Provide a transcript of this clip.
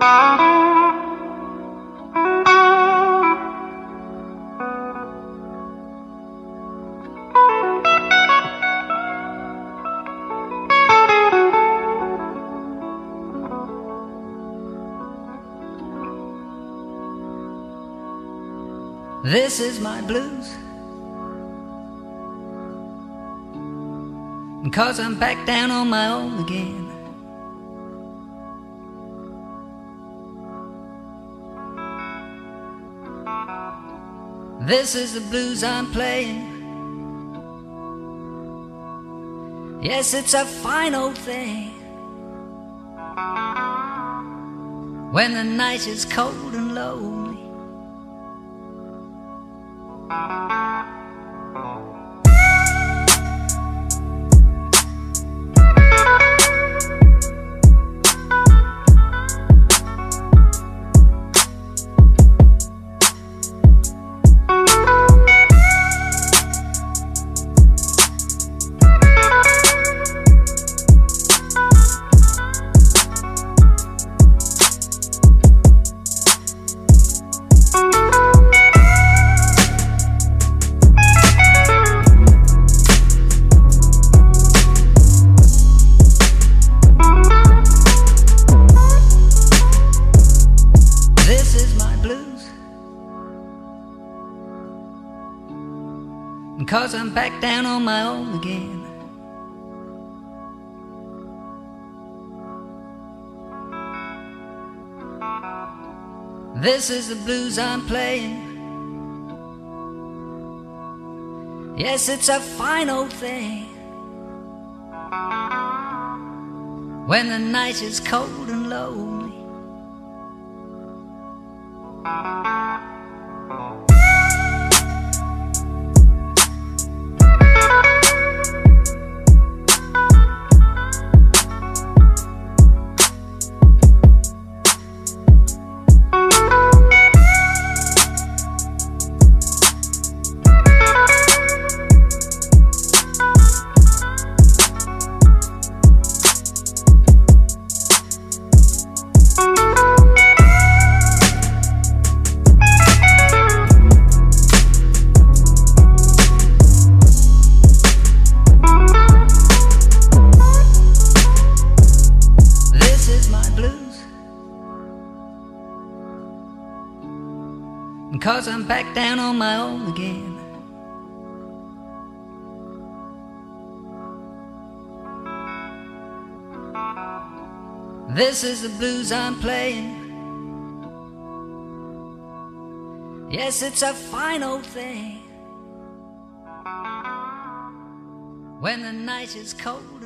This is my blues. Cause I'm back down on my own again. This is the blues I'm playing. Yes, it's a fine old thing. When the night is cold and lonely. Cause I'm back down on my own again. This is the blues I'm playing. Yes, it's a fine old thing. When the night is cold and lonely. My blues. Cause I'm back down on my own again. This is the blues I'm playing. Yes, it's a fine old thing. When the night is cold